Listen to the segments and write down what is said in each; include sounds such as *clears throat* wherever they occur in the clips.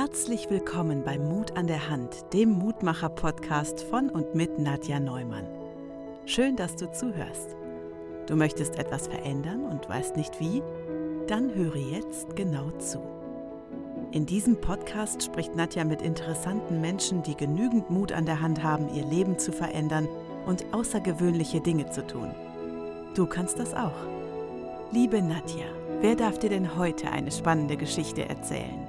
Herzlich willkommen bei Mut an der Hand, dem Mutmacher-Podcast von und mit Nadja Neumann. Schön, dass du zuhörst. Du möchtest etwas verändern und weißt nicht wie? Dann höre jetzt genau zu. In diesem Podcast spricht Nadja mit interessanten Menschen, die genügend Mut an der Hand haben, ihr Leben zu verändern und außergewöhnliche Dinge zu tun. Du kannst das auch. Liebe Nadja, wer darf dir denn heute eine spannende Geschichte erzählen?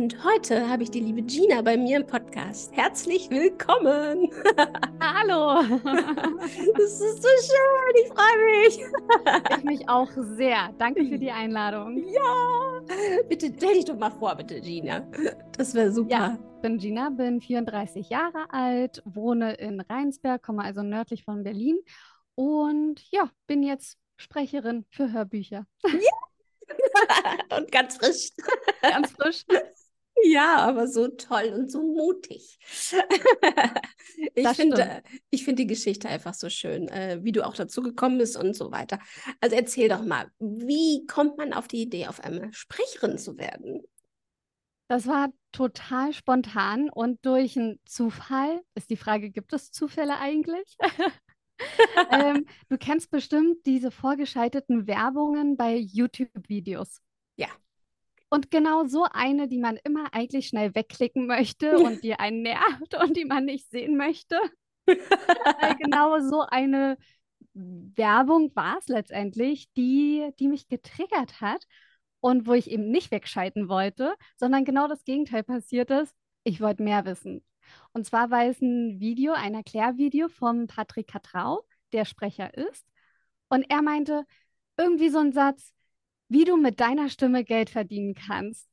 Und heute habe ich die liebe Gina bei mir im Podcast. Herzlich willkommen. *laughs* Hallo. *laughs* Das ist so schön. Ich freue mich. Ich mich auch sehr. Danke für die *laughs* Einladung. Ja. Bitte stell dich doch mal vor, bitte, Gina. Das wäre super. Ja, ich bin Gina, bin 34 Jahre alt, wohne in Rheinsberg, komme also nördlich von Berlin und ja, bin jetzt Sprecherin für Hörbücher. Ja. Und ganz frisch. Ganz frisch. Ja, aber so toll und so mutig. *laughs* ich finde ich find die Geschichte einfach so schön, äh, wie du auch dazu gekommen bist und so weiter. Also erzähl doch mal, wie kommt man auf die Idee, auf einmal Sprecherin zu werden? Das war total spontan und durch einen Zufall. Ist die Frage, gibt es Zufälle eigentlich? *laughs* ähm, *laughs* du kennst bestimmt diese vorgeschalteten Werbungen bei YouTube-Videos. Ja. Und genau so eine, die man immer eigentlich schnell wegklicken möchte *laughs* und die einen nervt und die man nicht sehen möchte. *laughs* genau so eine Werbung war es letztendlich, die, die mich getriggert hat und wo ich eben nicht wegschalten wollte, sondern genau das Gegenteil passiert ist. Ich wollte mehr wissen. Und zwar war es ein Video, ein Erklärvideo von Patrick Katrau, der Sprecher ist. Und er meinte irgendwie so einen Satz, wie du mit deiner Stimme Geld verdienen kannst.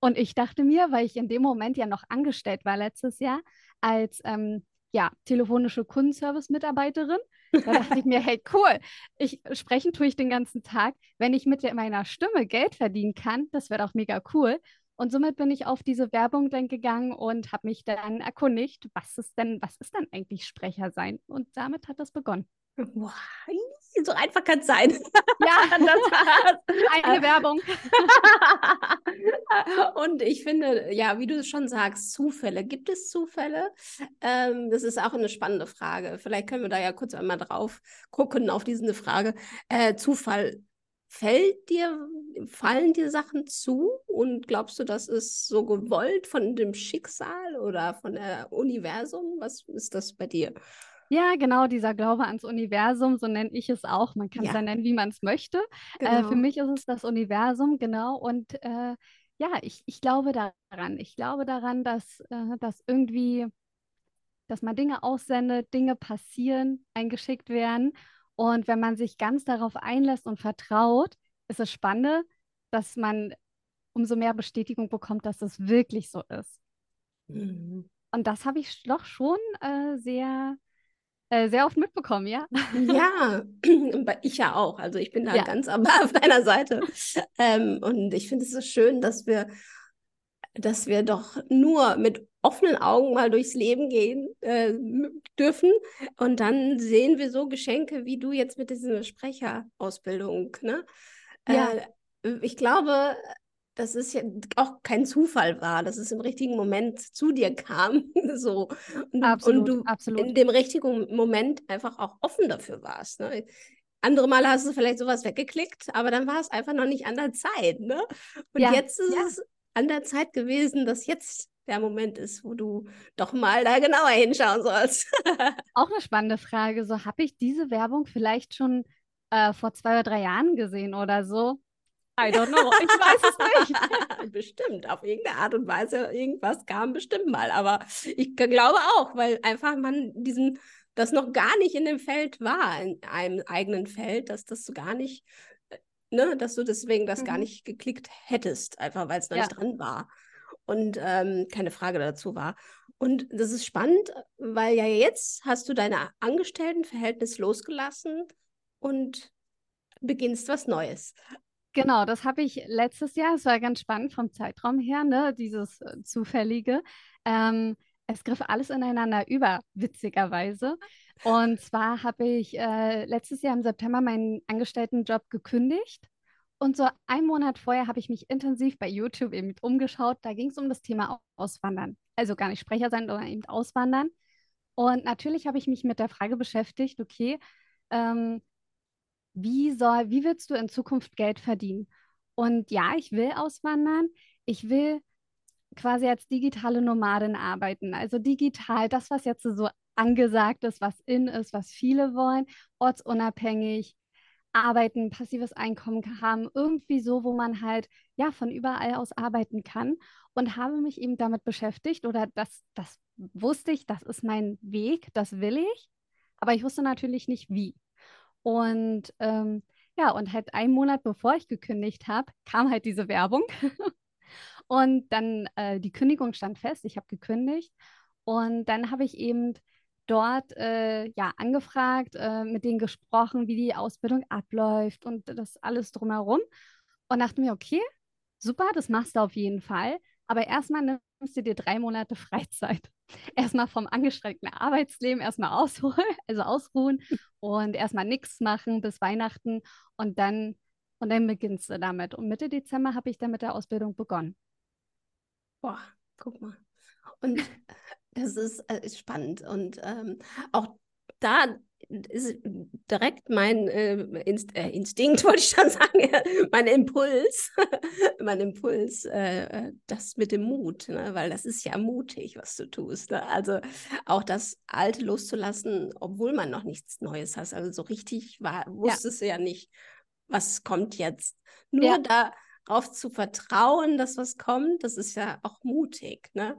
Und ich dachte mir, weil ich in dem Moment ja noch angestellt war letztes Jahr als ähm, ja, telefonische Kundenservice-Mitarbeiterin, da dachte ich mir, hey, cool, ich sprechen tue ich den ganzen Tag. Wenn ich mit meiner Stimme Geld verdienen kann, das wäre doch mega cool. Und somit bin ich auf diese Werbung dann gegangen und habe mich dann erkundigt, was ist denn, was ist denn eigentlich Sprecher sein? Und damit hat das begonnen. Wow, *laughs* so einfach kann es sein. Ja, *laughs* das war's. Eine Werbung. *laughs* Und ich finde, ja, wie du schon sagst, Zufälle. Gibt es Zufälle? Ähm, das ist auch eine spannende Frage. Vielleicht können wir da ja kurz einmal drauf gucken auf diese Frage. Äh, Zufall. Fällt dir, fallen dir Sachen zu und glaubst du, das ist so gewollt von dem Schicksal oder von der Universum? Was ist das bei dir? Ja, genau, dieser Glaube ans Universum, so nenne ich es auch. Man kann es ja. ja nennen, wie man es möchte. Genau. Äh, für genau. mich ist es das Universum, genau. Und äh, ja, ich, ich glaube daran. Ich glaube daran, dass, äh, dass irgendwie, dass man Dinge aussendet, Dinge passieren, eingeschickt werden. Und wenn man sich ganz darauf einlässt und vertraut, ist es spannend, dass man umso mehr Bestätigung bekommt, dass es wirklich so ist. Mhm. Und das habe ich doch schon äh, sehr äh, sehr oft mitbekommen, ja? Ja, *laughs* ich ja auch. Also ich bin da ja. ganz *laughs* auf deiner Seite. Ähm, und ich finde es so schön, dass wir, dass wir doch nur mit offenen Augen mal durchs Leben gehen äh, dürfen. Und dann sehen wir so Geschenke wie du jetzt mit dieser Sprecherausbildung. Ne? Ja. Äh, ich glaube, dass es ja auch kein Zufall war, dass es im richtigen Moment zu dir kam. *laughs* so. Und, absolut, und du absolut. in dem richtigen Moment einfach auch offen dafür warst. Ne? Andere Male hast du vielleicht sowas weggeklickt, aber dann war es einfach noch nicht an der Zeit. Ne? Und ja, jetzt ist ja. es an der Zeit gewesen, dass jetzt der Moment ist, wo du doch mal da genauer hinschauen sollst. *laughs* auch eine spannende Frage. So, habe ich diese Werbung vielleicht schon äh, vor zwei oder drei Jahren gesehen oder so? I don't know. Ich weiß es nicht. *laughs* bestimmt. Auf irgendeine Art und Weise, irgendwas kam bestimmt mal. Aber ich glaube auch, weil einfach man diesen, das noch gar nicht in dem Feld war, in einem eigenen Feld, dass das so gar nicht, äh, ne, dass du deswegen das mhm. gar nicht geklickt hättest, einfach weil es noch ja. nicht dran war. Und ähm, keine Frage dazu war. Und das ist spannend, weil ja jetzt hast du deine Angestelltenverhältnis losgelassen und beginnst was Neues. Genau, das habe ich letztes Jahr, es war ganz spannend vom Zeitraum her, ne, dieses äh, Zufällige. Ähm, es griff alles ineinander über, witzigerweise. Und zwar habe ich äh, letztes Jahr im September meinen Angestelltenjob gekündigt Und so einen Monat vorher habe ich mich intensiv bei YouTube eben umgeschaut. Da ging es um das Thema Auswandern. Also gar nicht Sprecher sein, sondern eben Auswandern. Und natürlich habe ich mich mit der Frage beschäftigt, okay, ähm, wie soll, wie willst du in Zukunft Geld verdienen? Und ja, ich will auswandern. Ich will quasi als digitale Nomadin arbeiten. Also digital, das, was jetzt so angesagt ist, was in ist, was viele wollen, ortsunabhängig, arbeiten, passives Einkommen haben, irgendwie so, wo man halt ja von überall aus arbeiten kann und habe mich eben damit beschäftigt oder das, das wusste ich, das ist mein Weg, das will ich, aber ich wusste natürlich nicht wie. Und ähm, ja, und halt einen Monat bevor ich gekündigt habe, kam halt diese Werbung. *laughs* und dann äh, die Kündigung stand fest, ich habe gekündigt. Und dann habe ich eben dort äh, ja angefragt, äh, mit denen gesprochen, wie die Ausbildung abläuft und das alles drumherum. Und dachte mir, okay, super, das machst du auf jeden Fall. Aber erstmal nimmst du dir drei Monate *laughs* Freizeit. Erstmal vom angestrengten Arbeitsleben erstmal ausholen, *laughs* also ausruhen und erstmal nichts machen bis Weihnachten und dann, und dann beginnst du damit. Und Mitte Dezember habe ich dann mit der Ausbildung begonnen. Boah, guck mal. Und das ist, äh, ist spannend. Und ähm, auch da ist direkt mein äh, Inst äh, Instinkt, *laughs* wollte ich schon sagen, *laughs* mein Impuls, *laughs* mein Impuls, äh, das mit dem Mut, ne? weil das ist ja mutig, was du tust. Ne? Also auch das Alte loszulassen, obwohl man noch nichts Neues hat. Also so richtig war, wusstest ja. du ja nicht, was kommt jetzt. Nur ja. darauf zu vertrauen, dass was kommt, das ist ja auch mutig. Ne?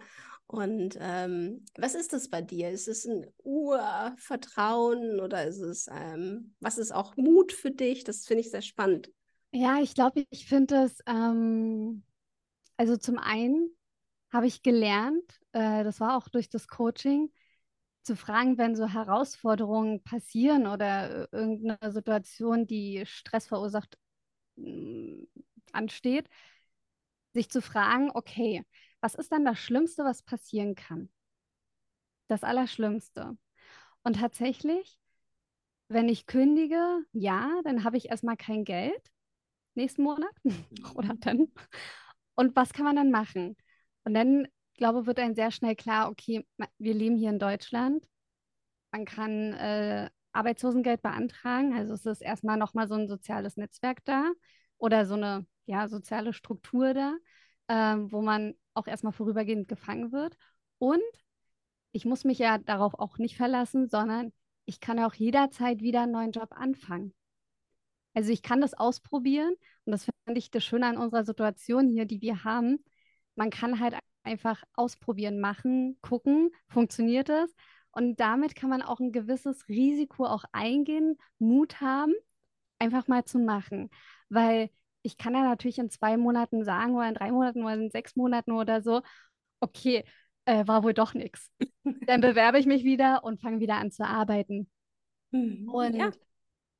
Und ähm, was ist das bei dir? Ist es ein Urvertrauen oder ist es, ähm, was ist auch Mut für dich? Das finde ich sehr spannend. Ja, ich glaube, ich finde es, ähm, also zum einen habe ich gelernt, äh, das war auch durch das Coaching, zu fragen, wenn so Herausforderungen passieren oder irgendeine Situation, die Stress verursacht, mm, ansteht, sich zu fragen, okay, was ist dann das Schlimmste, was passieren kann? Das Allerschlimmste. Und tatsächlich, wenn ich kündige, ja, dann habe ich erstmal kein Geld nächsten Monat *laughs* oder dann. Und was kann man dann machen? Und dann, glaube ich, wird einem sehr schnell klar, okay, wir leben hier in Deutschland. Man kann äh, Arbeitslosengeld beantragen. Also es ist erstmal nochmal so ein soziales Netzwerk da oder so eine ja, soziale Struktur da, ähm, wo man auch erstmal vorübergehend gefangen wird. Und ich muss mich ja darauf auch nicht verlassen, sondern ich kann auch jederzeit wieder einen neuen Job anfangen. Also ich kann das ausprobieren und das finde ich das Schöne an unserer Situation hier, die wir haben. Man kann halt einfach ausprobieren, machen, gucken, funktioniert es. Und damit kann man auch ein gewisses Risiko auch eingehen, Mut haben, einfach mal zu machen. Weil ich kann ja natürlich in zwei Monaten sagen oder in drei Monaten oder in sechs Monaten oder so, okay, äh, war wohl doch nichts. *laughs* Dann bewerbe ich mich wieder und fange wieder an zu arbeiten. Mhm, und ja.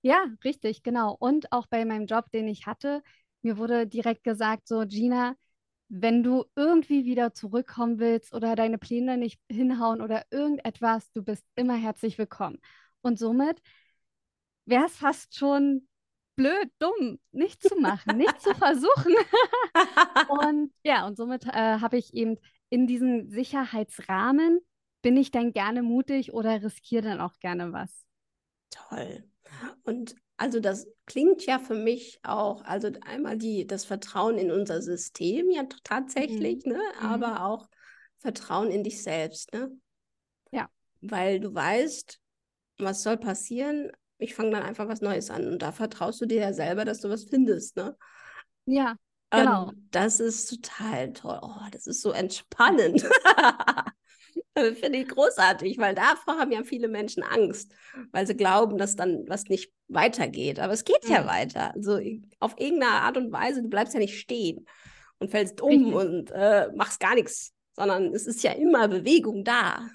ja, richtig, genau. Und auch bei meinem Job, den ich hatte, mir wurde direkt gesagt, so Gina, wenn du irgendwie wieder zurückkommen willst oder deine Pläne nicht hinhauen oder irgendetwas, du bist immer herzlich willkommen. Und somit wäre es fast schon blöd, dumm, nicht zu machen, nicht zu versuchen. *laughs* und ja, und somit äh, habe ich eben in diesem Sicherheitsrahmen, bin ich dann gerne mutig oder riskiere dann auch gerne was. Toll. Und also das klingt ja für mich auch, also einmal die, das Vertrauen in unser System ja tatsächlich, mhm. ne? Mhm. aber auch Vertrauen in dich selbst, ne? Ja. Weil du weißt, was soll passieren, ich fange dann einfach was Neues an. Und da vertraust du dir ja selber, dass du was findest, ne? Ja, genau. Und das ist total toll. Oh, das ist so entspannend. *laughs* Finde ich großartig, weil davor haben ja viele Menschen Angst, weil sie glauben, dass dann was nicht weitergeht. Aber es geht mhm. ja weiter. Also auf irgendeine Art und Weise, du bleibst ja nicht stehen und fällst um Richtig. und äh, machst gar nichts, sondern es ist ja immer Bewegung da.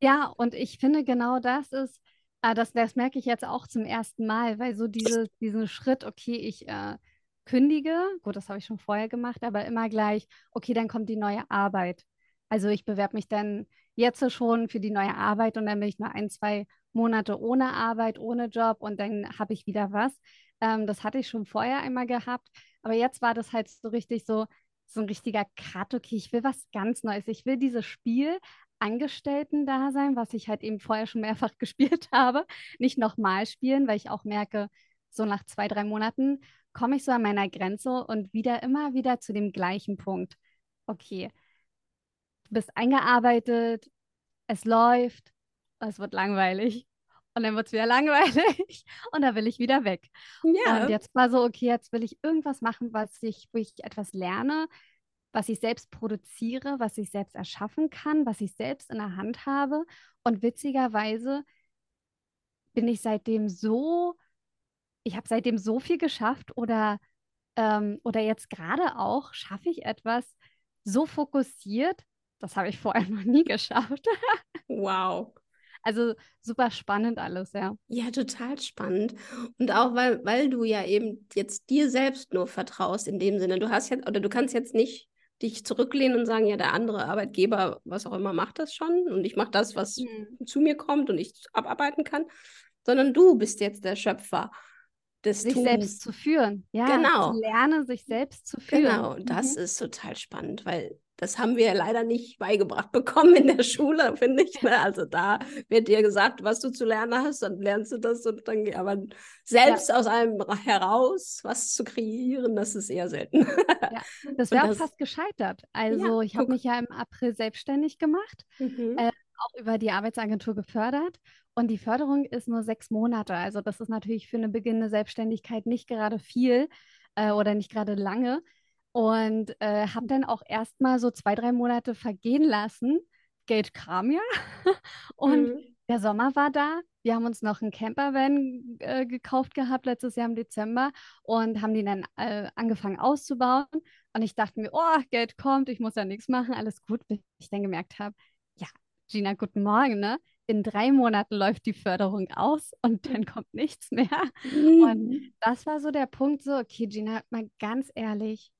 Ja, und ich finde genau das ist Ah, das, das merke ich jetzt auch zum ersten Mal, weil so diese, diesen Schritt, okay, ich äh, kündige, gut, das habe ich schon vorher gemacht, aber immer gleich, okay, dann kommt die neue Arbeit. Also ich bewerbe mich dann jetzt schon für die neue Arbeit und dann bin ich nur ein, zwei Monate ohne Arbeit, ohne Job und dann habe ich wieder was. Ähm, das hatte ich schon vorher einmal gehabt, aber jetzt war das halt so richtig so, so ein richtiger Cut, okay, ich will was ganz Neues. Ich will dieses Spiel Angestellten-Dasein, was ich halt eben vorher schon mehrfach *laughs* gespielt habe, nicht nochmal spielen, weil ich auch merke, so nach zwei, drei Monaten komme ich so an meiner Grenze und wieder immer wieder zu dem gleichen Punkt. Okay, du bist eingearbeitet, es läuft, es wird langweilig. Und dann wird es wieder *laughs* langweilig und da will ich wieder weg. Ja. Und jetzt war so, okay, jetzt will ich irgendwas machen, was ich, wo ich etwas lerne, was ich selbst produziere, was ich selbst erschaffen kann, was ich selbst in der Hand habe. Und witzigerweise bin ich seitdem so, ich habe seitdem so viel geschafft oder, ähm, oder jetzt gerade auch schaffe ich etwas so fokussiert, das habe ich vorher *laughs* noch nie geschafft. Wow. Also super spannend alles, ja. Ja, total spannend. Und auch weil, weil du ja eben jetzt dir selbst nur vertraust in dem Sinne. Du hast jetzt, oder du kannst jetzt nicht dich zurücklehnen und sagen, ja, der andere Arbeitgeber, was auch immer, macht das schon und ich mache das, was Mhm. zu mir kommt und ich abarbeiten kann, sondern du bist jetzt der Schöpfer des Sich Tuns. selbst zu führen. Ja, Genau. zu lernen, sich selbst zu führen. Genau, das Mhm. ist total spannend, weil das haben wir ja leider nicht beigebracht bekommen in der Schule, *laughs* finde ich. Ne? Also da wird dir gesagt, was du zu lernen hast, dann lernst du das und dann aber selbst aus einem heraus was zu kreieren, das ist eher selten. Ja, das *laughs* wäre auch fast gescheitert. Also ich habe mich ja im April selbstständig gemacht, Mhm. Äh, auch über die Arbeitsagentur gefördert. Und die Förderung ist nur sechs Monate. Also das ist natürlich für eine beginnende Selbstständigkeit nicht gerade viel äh, oder nicht gerade lange. Und äh, habe dann auch erstmal so zwei, drei Monate vergehen lassen. Geld kam ja. *laughs* Und Mhm. der Sommer war da. Wir haben uns noch einen Campervan äh, gekauft gehabt letztes Jahr im Dezember und haben den dann äh, angefangen auszubauen. Und ich dachte mir, oh, Geld kommt, ich muss ja nichts machen, alles gut, bis ich dann gemerkt habe, ja, Gina, guten Morgen, ne? In drei Monaten läuft die Förderung aus und dann kommt nichts mehr. *laughs* Und Mhm. das war so der Punkt, so, okay, Gina, mal ganz ehrlich,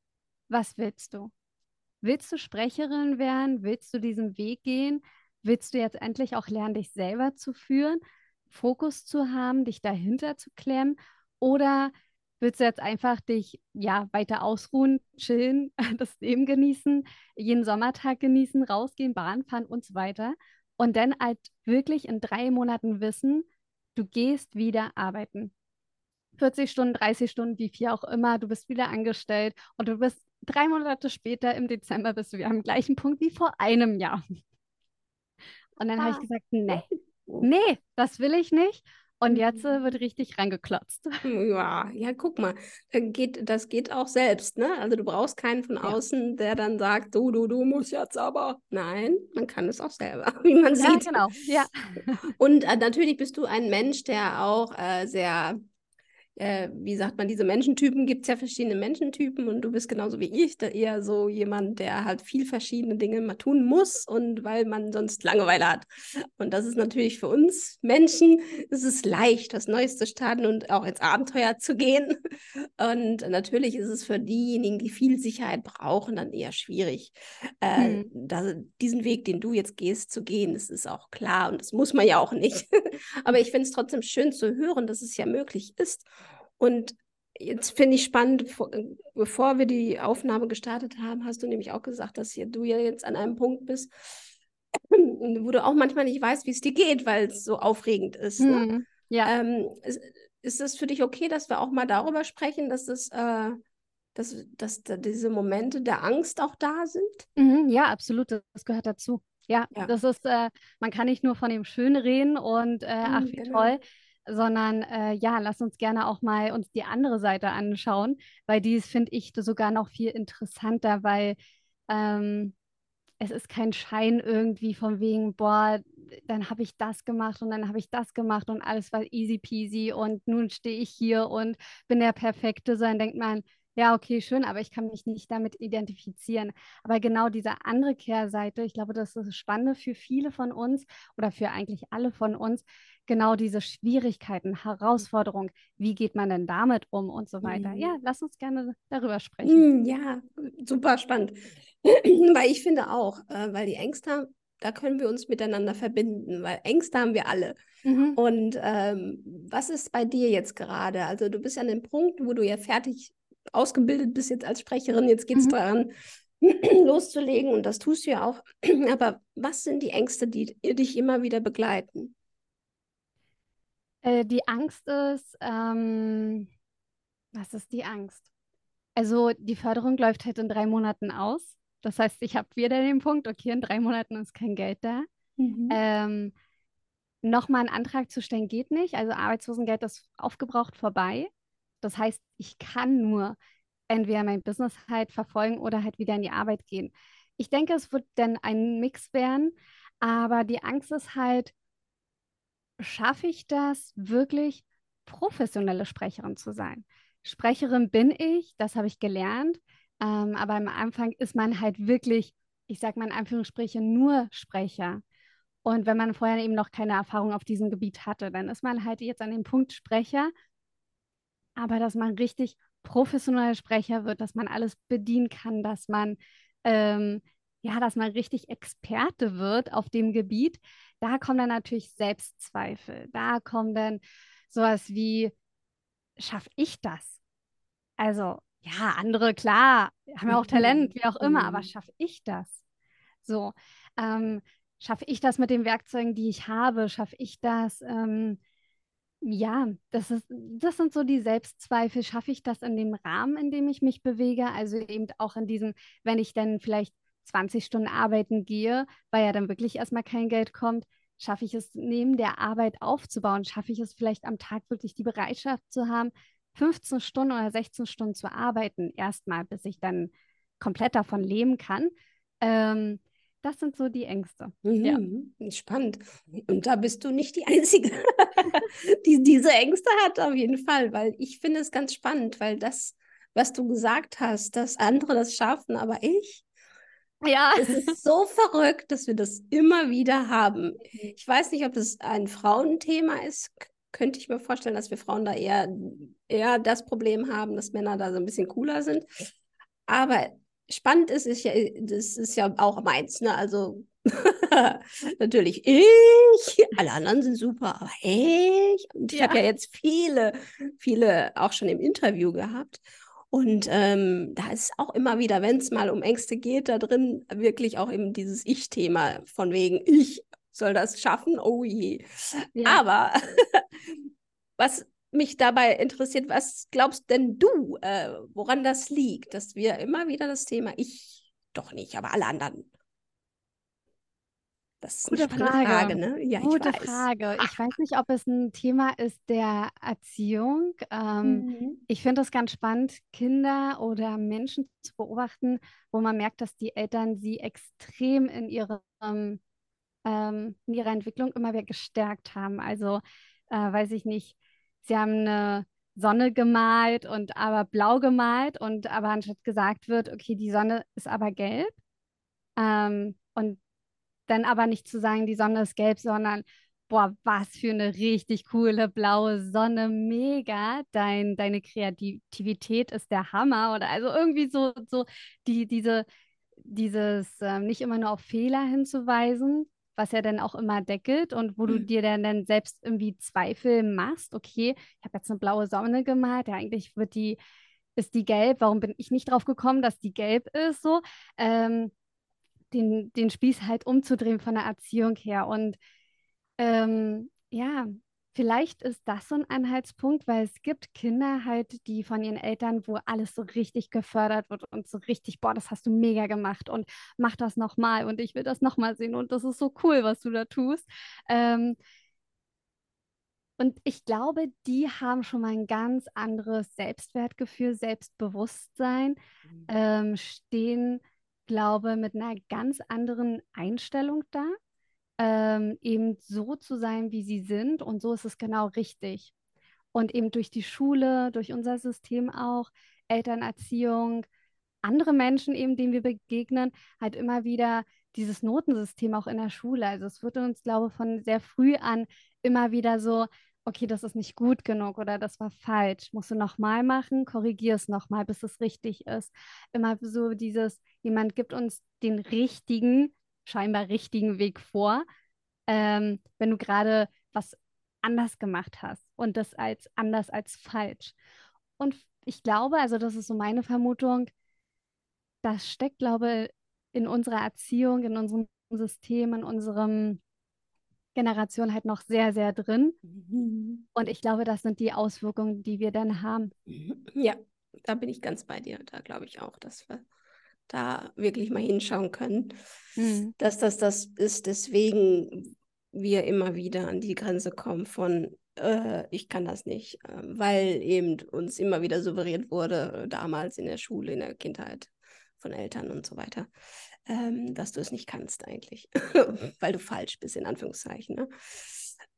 was willst du? Willst du Sprecherin werden? Willst du diesen Weg gehen? Willst du jetzt endlich auch lernen, dich selber zu führen, Fokus zu haben, dich dahinter zu klemmen? Oder willst du jetzt einfach dich ja weiter ausruhen, chillen, *laughs* das Leben genießen, jeden Sommertag genießen, rausgehen, Bahn fahren und so weiter? Und dann halt wirklich in drei Monaten wissen, du gehst wieder arbeiten. 40 Stunden, 30 Stunden, wie viel auch immer, du bist wieder angestellt und du bist drei Monate später im Dezember bist du wieder am gleichen Punkt wie vor einem Jahr. Und dann habe ich Ah. gesagt, nee, nee, das will ich nicht. Und jetzt äh, Mhm. wird richtig reingeklotzt. *laughs* Ja, ja, guck mal, geht, das geht auch selbst, ne? Also du brauchst keinen von Ja. außen, der dann sagt, du, du, du musst jetzt aber. Nein, man kann es auch selber, *laughs* wie man Ja, sieht. genau. Ja. Und äh, natürlich bist du ein Mensch, der auch äh, sehr, äh, wie sagt man, diese Menschentypen, gibt es ja verschiedene Menschentypen und du bist genauso wie ich, da eher so jemand, der halt viel verschiedene Dinge mal tun muss und weil man sonst Langeweile hat. Und das ist natürlich für uns Menschen, es ist leicht, was Neues zu starten und auch ins Abenteuer zu gehen. Und natürlich ist es für diejenigen, die viel Sicherheit brauchen, dann eher schwierig, äh, Hm. da, diesen Weg, den du jetzt gehst, zu gehen. Das ist auch klar und das muss man ja auch nicht. *laughs* Aber ich finde es trotzdem schön zu hören, dass es ja möglich ist. Und jetzt finde ich spannend, vor- bevor wir die Aufnahme gestartet haben, hast du nämlich auch gesagt, dass hier, du ja jetzt an einem Punkt bist, wo du auch manchmal nicht weißt, wie es dir geht, weil es so aufregend ist. Ne? Hm. Ja. Ähm, ist, ist es für dich okay, dass wir auch mal darüber sprechen, dass das, äh, dass, dass da diese Momente der Angst auch da sind? Mhm, ja, absolut. Das gehört dazu. Ja, Ja. das ist, äh, man kann nicht nur von dem Schönen reden und äh, ach, Mhm, wie genau. toll, sondern äh, ja, lass uns gerne auch mal uns die andere Seite anschauen, weil die finde ich, sogar noch viel interessanter, weil ähm, es ist kein Schein irgendwie von wegen, boah, dann habe ich das gemacht und dann habe ich das gemacht und alles war easy peasy und nun stehe ich hier und bin der Perfekte, sondern denkt man, ja, okay, schön, aber ich kann mich nicht damit identifizieren. Aber genau diese andere Kehrseite, ich glaube, das ist das Spannende für viele von uns oder für eigentlich alle von uns, genau diese Schwierigkeiten, Herausforderungen, wie geht man denn damit um und so weiter. Mhm. Ja, lass uns gerne darüber sprechen. Mm, Ja, super spannend. *clears throat* Weil ich finde auch, äh, weil die Ängste, da können wir uns miteinander verbinden, weil Ängste haben wir alle. Mhm. Und ähm, was ist bei dir jetzt gerade? Also du bist an dem Punkt, wo du ja fertig ausgebildet bist jetzt als Sprecherin. Jetzt geht es mhm. daran, *clears throat* loszulegen und das tust du ja auch. *clears throat* Aber was sind die Ängste, die dich immer wieder begleiten? Äh, die Angst ist, ähm, was ist die Angst? Also die Förderung läuft halt in drei Monaten aus. Das heißt, ich habe wieder den Punkt, okay, in drei Monaten ist kein Geld da. Mhm. Ähm, Nochmal einen Antrag zu stellen geht nicht. Also Arbeitslosengeld ist aufgebraucht vorbei. Das heißt, ich kann nur entweder mein Business halt verfolgen oder halt wieder in die Arbeit gehen. Ich denke, es wird dann ein Mix werden, aber die Angst ist halt, schaffe ich das wirklich professionelle Sprecherin zu sein? Sprecherin bin ich, das habe ich gelernt, ähm, aber am Anfang ist man halt wirklich, ich sage mal in Anführungsstrichen, nur Sprecher. Und wenn man vorher eben noch keine Erfahrung auf diesem Gebiet hatte, dann ist man halt jetzt an dem Punkt Sprecher, aber dass man richtig professioneller Sprecher wird, dass man alles bedienen kann, dass man ähm, ja, dass man richtig Experte wird auf dem Gebiet, da kommen dann natürlich Selbstzweifel. Da kommen dann sowas wie, schaffe ich das? Also, ja, andere, klar, haben ja auch Talent, wie auch immer, aber mhm. schaffe ich das? So, ähm, schaffe ich das mit den Werkzeugen, die ich habe? Schaffe ich das? Ähm, ja, das ist, das sind so die Selbstzweifel. Schaffe ich das in dem Rahmen, in dem ich mich bewege? Also eben auch in diesem, wenn ich dann vielleicht 20 Stunden arbeiten gehe, weil ja dann wirklich erstmal kein Geld kommt, schaffe ich es neben der Arbeit aufzubauen? Schaffe ich es vielleicht am Tag wirklich die Bereitschaft zu haben, 15 Stunden oder 16 Stunden zu arbeiten, erstmal, bis ich dann komplett davon leben kann? Ähm, das sind so die Ängste. Mhm. Ja. Spannend. Und da bist du nicht die Einzige, *laughs* die diese Ängste hat, auf jeden Fall, weil ich finde es ganz spannend, weil das, was du gesagt hast, dass andere das schaffen, aber ich, ja. Es ist so verrückt, dass wir das immer wieder haben. Ich weiß nicht, ob das ein Frauenthema ist. Könnte ich mir vorstellen, dass wir Frauen da eher, eher das Problem haben, dass Männer da so ein bisschen cooler sind. Aber spannend ist, ist ja, das ist ja auch meins, ne? Also *laughs* natürlich ich, alle anderen sind super, aber ich. Und ich ja. habe ja jetzt viele, viele auch schon im Interview gehabt. Und ähm, da ist auch immer wieder, wenn es mal um Ängste geht, da drin wirklich auch eben dieses Ich-Thema von wegen, ich soll das schaffen, oh je. Ja. Aber *laughs* was mich dabei interessiert, was glaubst denn du, äh, woran das liegt, dass wir immer wieder das Thema Ich doch nicht, aber alle anderen das ist Gute Frage. Frage ne? ja, Gute ich Frage. Ich weiß nicht, ob es ein Thema ist der Erziehung. Ähm, mhm. Ich finde es ganz spannend, Kinder oder Menschen zu beobachten, wo man merkt, dass die Eltern sie extrem in, ihrem, ähm, in ihrer Entwicklung immer wieder gestärkt haben. Also, äh, weiß ich nicht, sie haben eine Sonne gemalt und aber blau gemalt und aber anstatt gesagt wird, okay, die Sonne ist aber gelb. Ähm, und dann aber nicht zu sagen, die Sonne ist gelb, sondern boah, was für eine richtig coole blaue Sonne, mega, Dein, deine Kreativität ist der Hammer oder also irgendwie so, so die, diese, dieses äh, nicht immer nur auf Fehler hinzuweisen, was ja dann auch immer deckelt und wo du mhm. dir dann, dann selbst irgendwie Zweifel machst, okay, ich habe jetzt eine blaue Sonne gemalt, ja eigentlich wird die, ist die gelb, warum bin ich nicht drauf gekommen, dass die gelb ist, so, ähm, den, den Spieß halt umzudrehen von der Erziehung her. Und ähm, ja, vielleicht ist das so ein Anhaltspunkt, weil es gibt Kinder halt, die von ihren Eltern, wo alles so richtig gefördert wird und so richtig, boah, das hast du mega gemacht und mach das nochmal und ich will das nochmal sehen und das ist so cool, was du da tust. Ähm, und ich glaube, die haben schon mal ein ganz anderes Selbstwertgefühl, Selbstbewusstsein, mhm. ähm, stehen glaube, mit einer ganz anderen Einstellung da, ähm, eben so zu sein, wie sie sind. Und so ist es genau richtig. Und eben durch die Schule, durch unser System auch, Elternerziehung, andere Menschen eben, denen wir begegnen, halt immer wieder dieses Notensystem auch in der Schule. Also es wird uns, glaube ich, von sehr früh an immer wieder so, okay, das ist nicht gut genug oder das war falsch, musst du nochmal machen, korrigier es nochmal, bis es richtig ist. Immer so dieses, jemand gibt uns den richtigen scheinbar richtigen Weg vor, ähm, wenn du gerade was anders gemacht hast und das als anders als falsch. Und ich glaube, also das ist so meine Vermutung, das steckt, glaube ich, in unserer Erziehung, in unserem System, in unserem Generation halt noch sehr, sehr drin. Mhm. Und ich glaube, das sind die Auswirkungen, die wir dann haben. Ja, da bin ich ganz bei dir. Da glaube ich auch, dass wir da wirklich mal hinschauen können, mhm. dass das das ist, deswegen wir immer wieder an die Grenze kommen von äh, ich kann das nicht, äh, weil eben uns immer wieder suggeriert wurde, äh, damals in der Schule, in der Kindheit von Eltern und so weiter, ähm, dass du es nicht kannst eigentlich, *laughs* weil du falsch bist, in Anführungszeichen. Ne?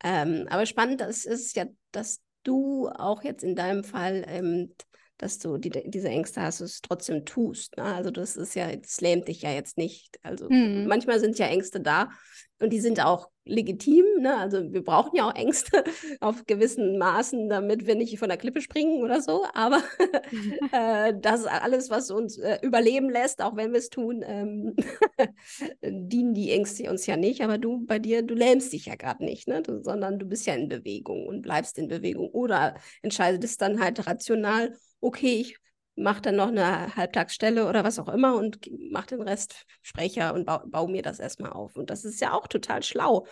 Ähm, aber spannend das ist ja, dass du auch jetzt in deinem Fall, ähm, dass du die, diese Ängste hast, es trotzdem tust. Ne? Also das ist ja, das lähmt dich ja jetzt nicht. Also mhm. manchmal sind ja Ängste da und die sind auch legitim. Ne? Also wir brauchen ja auch Ängste *laughs* auf gewissen Maßen, damit wir nicht von der Klippe springen oder so. Aber *laughs* äh, das ist alles, was uns äh, überleben lässt, auch wenn wir es tun, ähm, *laughs* dienen die Ängste uns ja nicht. Aber du bei dir, du lähmst dich ja gerade nicht, ne? Du, sondern du bist ja in Bewegung und bleibst in Bewegung oder entscheidest dann halt rational, okay, ich mache dann noch eine Halbtagsstelle oder was auch immer und mache den Rest Sprecher und baue, baue mir das erstmal auf. Und das ist ja auch total schlau.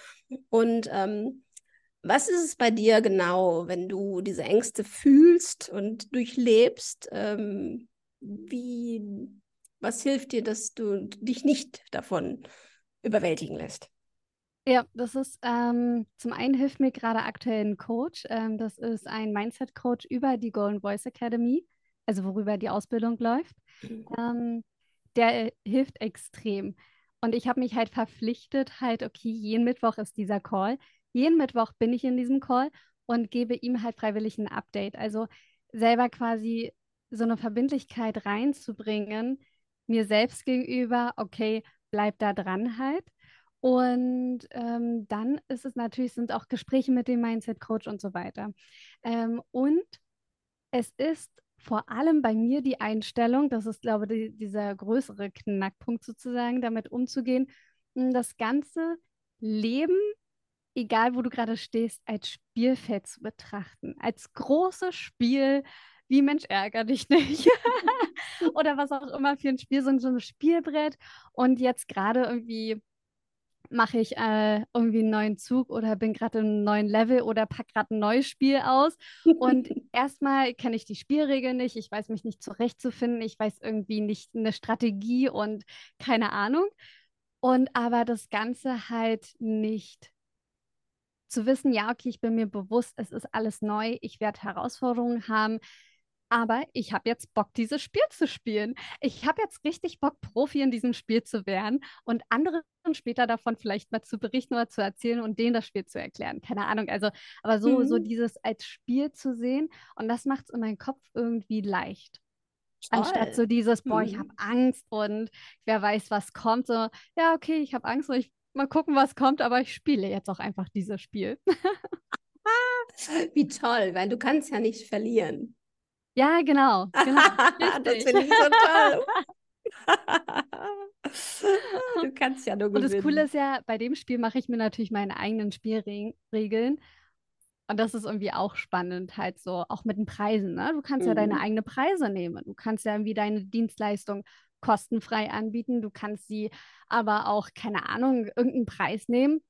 Und ähm, was ist es bei dir genau, wenn du diese Ängste fühlst und durchlebst? Ähm, wie, was hilft dir, dass du dich nicht davon überwältigen lässt? Ja, das ist ähm, zum einen hilft mir gerade aktuell ein Coach. Ähm, das ist ein Mindset-Coach über die Golden Voice Academy also worüber die Ausbildung läuft, mhm. ähm, der hilft extrem. Und ich habe mich halt verpflichtet, halt, okay, jeden Mittwoch ist dieser Call. Jeden Mittwoch bin ich in diesem Call und gebe ihm halt freiwillig ein Update. Also selber quasi so eine Verbindlichkeit reinzubringen, mir selbst gegenüber, okay, bleib da dran halt. Und ähm, dann ist es natürlich, sind auch Gespräche mit dem Mindset Coach und so weiter. Ähm, und es ist vor allem bei mir die Einstellung, das ist, glaube ich, die, dieser größere Knackpunkt sozusagen, damit umzugehen, das ganze Leben, egal wo du gerade stehst, als Spielfeld zu betrachten, als großes Spiel, wie Mensch ärger dich nicht. *laughs* Oder was auch immer für ein Spiel, so ein Spielbrett. Und jetzt gerade irgendwie mache ich äh, irgendwie einen neuen Zug oder bin gerade einem neuen Level oder packe gerade ein neues Spiel aus. Und *laughs* erstmal kenne ich die Spielregeln nicht, ich weiß mich nicht zurechtzufinden, ich weiß irgendwie nicht eine Strategie und keine Ahnung. Und aber das Ganze halt nicht zu wissen, ja, okay, ich bin mir bewusst, es ist alles neu, ich werde Herausforderungen haben, aber ich habe jetzt Bock, dieses Spiel zu spielen. Ich habe jetzt richtig Bock, Profi in diesem Spiel zu werden und anderen später davon vielleicht mal zu berichten oder zu erzählen und denen das Spiel zu erklären. Keine Ahnung, also, aber so, mhm. so dieses als Spiel zu sehen und das macht es in meinem Kopf irgendwie leicht. Toll. Anstatt so dieses, boah, mhm. ich habe Angst und wer weiß, was kommt. So, ja, okay, ich habe Angst und ich mal gucken, was kommt, aber ich spiele jetzt auch einfach dieses Spiel. *laughs* Wie toll, weil du kannst ja nicht verlieren. Ja, genau. genau *laughs* das finde ich so toll. *laughs* du kannst ja nur gewinnen. Und das Coole ist ja, bei dem Spiel mache ich mir natürlich meine eigenen Spielregeln. Und das ist irgendwie auch spannend, halt so, auch mit den Preisen. Ne? Du kannst mhm. ja deine mhm. eigenen Preise nehmen. Du kannst ja irgendwie deine Dienstleistung kostenfrei anbieten. Du kannst sie aber auch, keine Ahnung, irgendeinen Preis nehmen.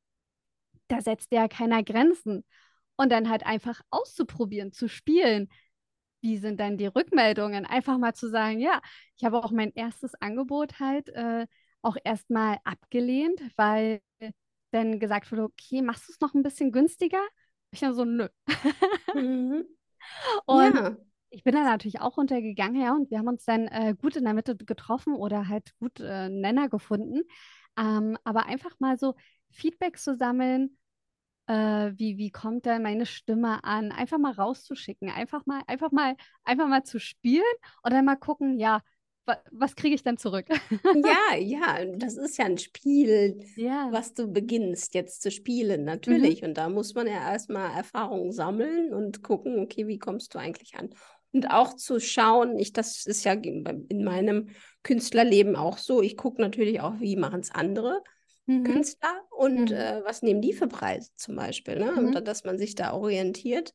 Da setzt ja keiner Grenzen. Und dann halt einfach auszuprobieren, zu spielen wie sind dann die Rückmeldungen? Einfach mal zu sagen, ja, ich habe auch mein erstes Angebot halt äh, auch erstmal abgelehnt, weil dann gesagt wurde, okay, machst du es noch ein bisschen günstiger? Ich dann so, nö. Mhm. *laughs* Und ja. ich bin dann natürlich auch runtergegangen, ja, und wir haben uns dann äh, gut in der Mitte getroffen oder halt gut äh, Nenner gefunden. Ähm, aber einfach mal so Feedback zu sammeln, äh, wie, wie kommt denn meine Stimme an? Einfach mal rauszuschicken, einfach mal, einfach mal, einfach mal zu spielen und dann mal gucken, ja, wa was kriege ich dann zurück? ja, *laughs* ja, das ist ja ein Spiel, ja. was du beginnst jetzt zu spielen, mhm. natürlich. Mhm. Und da muss man ja erstmal Erfahrungen sammeln und gucken, okay, wie kommst du eigentlich an? Und auch zu schauen, ich, das ist ja in meinem Künstlerleben auch so, ich gucke natürlich auch, wie machen es andere mhm. Künstler und mhm. äh, was nehmen die für Preise zum Beispiel, ne? Mhm. Und dass man sich da orientiert.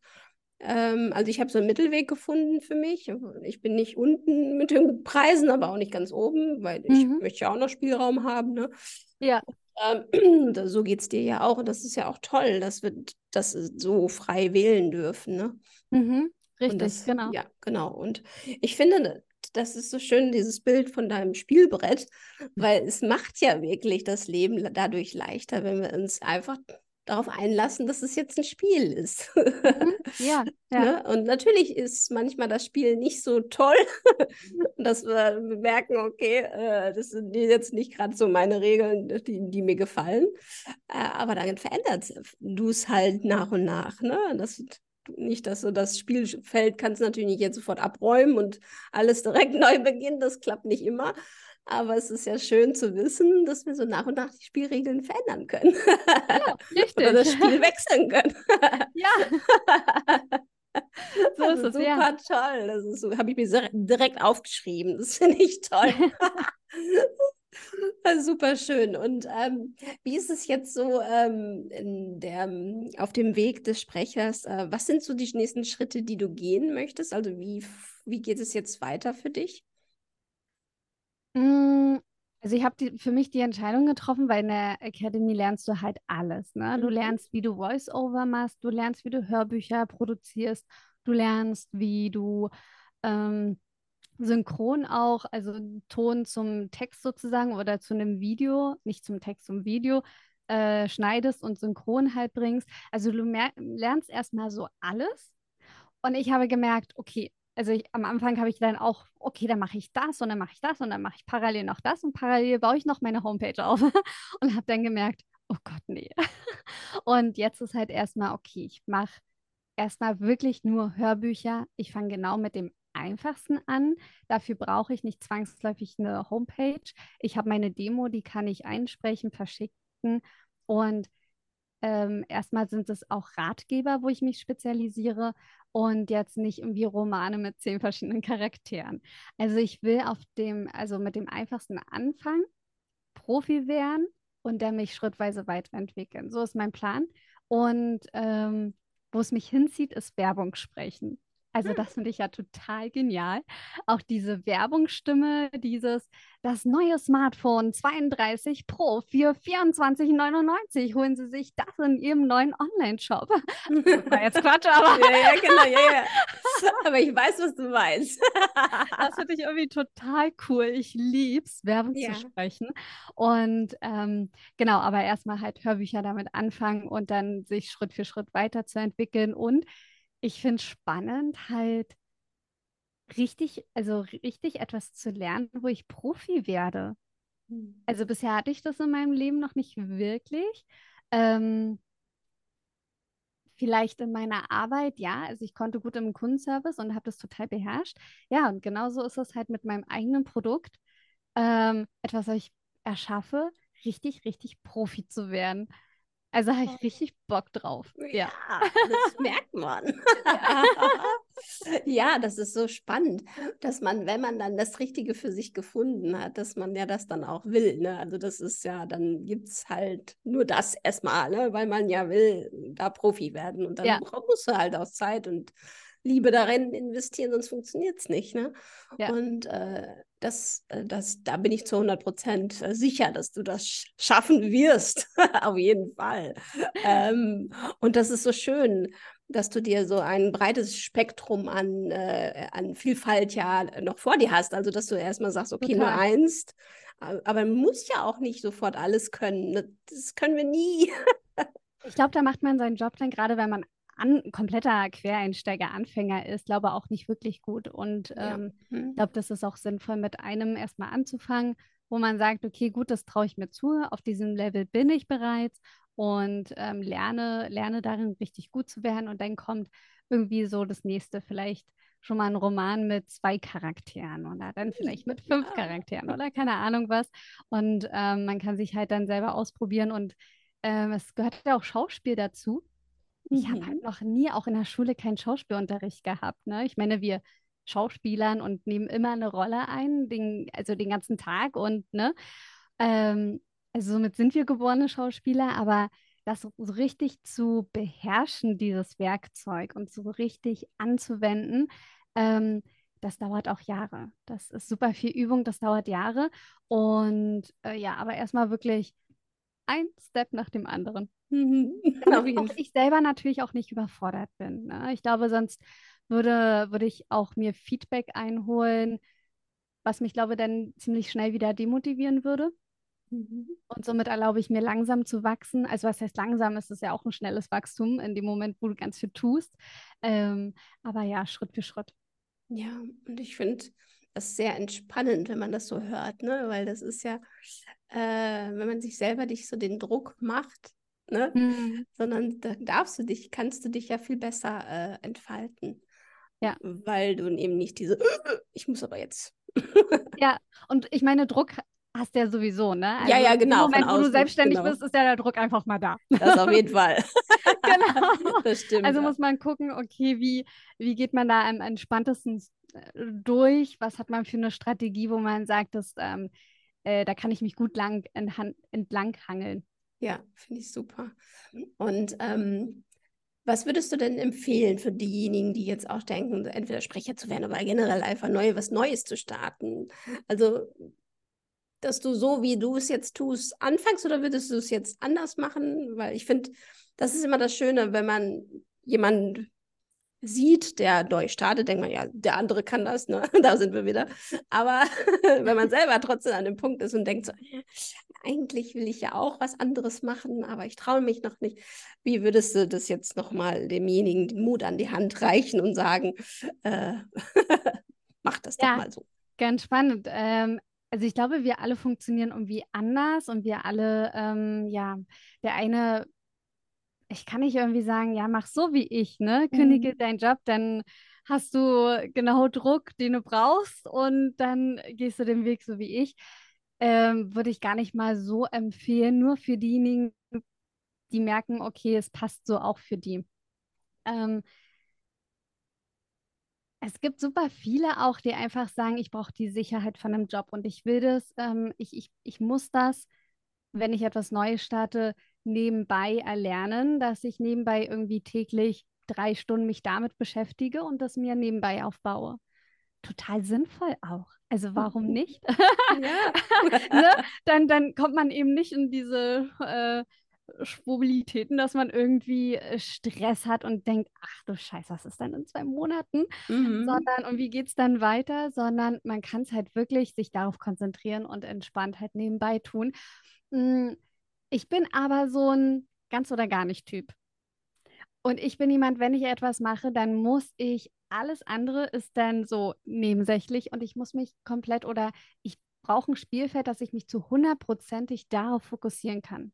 Ähm, also ich habe so einen Mittelweg gefunden für mich. Ich bin nicht unten mit den Preisen, aber auch nicht ganz oben, weil ich mhm. möchte ja auch noch Spielraum haben. Ne? Ja. Ähm, *clears throat* so geht es dir ja auch. Und das ist ja auch toll, dass wir das so frei wählen dürfen. Ne? Mhm. Richtig, das, genau. Ja, genau. Und ich finde, das ist so schön, dieses Bild von deinem Spielbrett, weil *laughs* es macht ja wirklich das Leben dadurch leichter, wenn wir uns einfach darauf einlassen, dass es jetzt ein Spiel ist. Mhm. Ja, *laughs* ja. Ne? Und natürlich ist manchmal das Spiel nicht so toll, *laughs* dass wir merken, okay, äh, das sind jetzt nicht gerade so meine Regeln, die, die mir gefallen. Äh, aber dann verändert du es halt nach und nach. Ne? Das, nicht, dass du das Spielfeld kannst natürlich nicht jetzt sofort abräumen und alles direkt *laughs* neu beginnen. Das klappt nicht immer. Aber es ist ja schön zu wissen, dass wir so nach und nach die Spielregeln verändern können. Ja, richtig. *laughs* Oder das Spiel wechseln können. Ja. *laughs* so also ist es, super ja. toll. Das ist so, habe ich mir direkt aufgeschrieben. Das finde ich toll. *laughs* Super schön. Und ähm, wie ist es jetzt so ähm, der, auf dem Weg des Sprechers? Äh, was sind so die nächsten Schritte, die du gehen möchtest? Also wie, wie geht es jetzt weiter für dich? Mm, also ich habe für mich die Entscheidung getroffen, weil in der Academy lernst du halt alles. Ne? Du mhm. lernst, wie du Voice-Over machst, du lernst, wie du Hörbücher produzierst, du lernst, wie du ähm, synchron auch, also Ton zum Text sozusagen oder zu einem Video, nicht zum Text, zum Video, äh, schneidest und synchron halt bringst. Also du lernst erstmal so alles. Und ich habe gemerkt, okay, also ich, am Anfang habe ich dann auch, okay, dann mache ich das und dann mache ich das und dann mache ich parallel noch das und parallel baue ich noch meine Homepage auf *laughs* und habe dann gemerkt, oh Gott, nee. *laughs* Und jetzt ist halt erstmal, okay, ich mache erstmal wirklich nur Hörbücher. Ich fange genau mit dem einfachsten an. Dafür brauche ich nicht zwangsläufig eine Homepage. Ich habe meine Demo, die kann ich einsprechen, verschicken und ähm, erstmal sind es auch Ratgeber, wo ich mich spezialisiere und jetzt nicht irgendwie Romane mit zehn verschiedenen Charakteren. Also ich will auf dem, also mit dem einfachsten Anfang Profi werden und dann mich schrittweise weiterentwickeln. So ist mein Plan. Und ähm, wo es mich hinzieht, ist Werbung sprechen. Also das finde ich ja total genial. Auch diese Werbungsstimme, dieses, das neue Smartphone 32 Pro für 24,99. Holen Sie sich das in Ihrem neuen Online-Shop. *laughs* Jetzt Quatsch, aber. ja, ja, genau, ja, ja. *laughs* *laughs* Aber ich weiß, was du meinst. das finde ich irgendwie total cool. Ich liebe es, Werbung ja. zu sprechen. Und ähm, genau, aber erstmal halt Hörbücher damit anfangen und dann sich Schritt für Schritt weiterzuentwickeln und ich finde es spannend, halt richtig, also richtig etwas zu lernen, wo ich Profi werde. Mhm. Also bisher hatte ich das in meinem Leben noch nicht wirklich. Ähm, vielleicht in meiner Arbeit, ja. Also ich konnte gut im Kundenservice und habe das total beherrscht. Ja, und genauso ist es halt mit meinem eigenen Produkt. Ähm, etwas, was ich erschaffe, richtig, richtig Profi zu werden. Also habe ich richtig Bock drauf. Ja, ja das *laughs* merkt man. ja, das ist so spannend, dass man, wenn man dann das Richtige für sich gefunden hat, dass man ja das dann auch will. Ne? Also das ist ja, dann gibt es halt nur das erstmal, ne? weil man ja will, da Profi werden. Und dann ja. musst du halt auch Zeit und Liebe darin investieren, sonst funktioniert es nicht. Ne? Ja. Und äh, das, äh, das, da bin ich zu 100 Prozent äh, sicher, dass du das schaffen wirst. *laughs* Auf jeden Fall. ähm, und das ist so schön, dass du dir so ein breites Spektrum an, äh, an Vielfalt ja noch vor dir hast. Also, dass du erstmal sagst, okay, Total. nur eins. Aber man muss ja auch nicht sofort alles können. Ne? Das können wir nie. *laughs* ich glaube, da macht man seinen Job dann gerade, wenn man an, kompletter Quereinsteiger, Anfänger ist, glaube auch nicht wirklich gut. Und ähm, ja. hm. ich glaube, das ist auch sinnvoll, mit einem erstmal anzufangen, wo man sagt, okay, gut, das traue ich mir zu, auf diesem Level bin ich bereits und ähm, lerne, lerne darin richtig gut zu werden. Und dann kommt irgendwie so das nächste, vielleicht schon mal ein Roman mit zwei Charakteren oder dann vielleicht mit fünf ja. Charakteren oder keine Ahnung was. Und ähm, man kann sich halt dann selber ausprobieren und ähm, es gehört ja auch Schauspiel dazu. Ich habe halt mhm. noch nie auch in der Schule keinen Schauspielunterricht gehabt. Ne? Ich meine, wir Schauspielern und nehmen immer eine Rolle ein, den, also den ganzen Tag und ne. Ähm, also somit sind wir geborene Schauspieler, aber das so richtig zu beherrschen, dieses Werkzeug und so richtig anzuwenden, ähm, das dauert auch Jahre. Das ist super viel Übung, das dauert Jahre. Und äh, ja, aber erstmal wirklich ein Step nach dem anderen. Mhm. *laughs* Damit auch ich selber natürlich auch nicht überfordert bin. Ne? Ich glaube, sonst würde, würde ich auch mir Feedback einholen, was mich, glaube ich, dann ziemlich schnell wieder demotivieren würde. Mhm. Und somit erlaube ich mir langsam zu wachsen. Also was heißt langsam? Es ist ja auch ein schnelles Wachstum in dem Moment, wo du ganz viel tust. Ähm, aber ja, Schritt für Schritt. Ja, und ich finde das sehr entspannend, wenn man das so hört, ne? Weil das ist ja, äh, wenn man sich selber nicht so den Druck macht, ne? Mhm. Sondern da darfst du dich, kannst du dich ja viel besser äh, entfalten. Ja. Weil du eben nicht diese, *sniffs* ich muss aber jetzt. ja, und ich meine, Druck hast du ja sowieso, ne? Also ja, ja, genau. Im Moment, wo du selbstständig genau. bist, ist ja der Druck einfach mal da. Das auf jeden Fall. *laughs* genau. *laughs* Das stimmt. Also ja. muss man gucken, okay, wie, wie geht man da am entspanntesten äh, durch? Was hat man für eine Strategie, wo man sagt, dass, ähm, äh, da kann ich mich gut lang entlang hangeln? Ja, finde ich super. Und ähm, was würdest du denn empfehlen für diejenigen, die jetzt auch denken, entweder Sprecher zu werden, aber generell einfach neu, was Neues zu starten? Also dass du so, wie du es jetzt tust, anfängst oder würdest du es jetzt anders machen? Weil ich finde, das ist immer das Schöne, wenn man jemanden sieht, der neu startet, denkt man, ja, der andere kann das, ne? *laughs* da sind wir wieder. Aber *laughs* wenn man selber trotzdem an dem Punkt ist und denkt so, eigentlich will ich ja auch was anderes machen, aber ich traue mich noch nicht. Wie würdest du das jetzt nochmal demjenigen den Mut an die Hand reichen und sagen, äh, *laughs* mach das ja, doch mal so? Ganz spannend. Ähm, also ich glaube, wir alle funktionieren irgendwie anders und wir alle, ähm, ja, der eine, ich kann nicht irgendwie sagen, ja, mach so wie ich, ne? Kündige mhm. deinen Job, dann hast du genau Druck, den du brauchst und dann gehst du den Weg so wie ich. Ähm, würde ich gar nicht mal so empfehlen, nur für diejenigen, die merken, okay, es passt so auch für die. Ähm, es gibt super viele auch, die einfach sagen, ich brauche die Sicherheit von einem Job und ich will das, ähm, ich, ich, ich muss das, wenn ich etwas Neues starte, nebenbei erlernen, dass ich nebenbei irgendwie täglich drei Stunden mich damit beschäftige und das mir nebenbei aufbaue. Total sinnvoll auch. Also warum nicht? Ja. *laughs* ne? dann, dann kommt man eben nicht in diese äh, Schwubilitäten, dass man irgendwie äh, Stress hat und denkt, ach du Scheiße, was ist denn in zwei Monaten? Mhm. Sondern, und wie geht es dann weiter? Sondern man kann es halt wirklich sich darauf konzentrieren und entspannt halt nebenbei tun. Hm, ich bin aber so ein ganz oder gar nicht Typ. Und ich bin jemand, wenn ich etwas mache, dann muss ich, alles andere ist dann so nebensächlich und ich muss mich komplett oder ich brauche ein Spielfeld, dass ich mich zu hundertprozentig darauf fokussieren kann.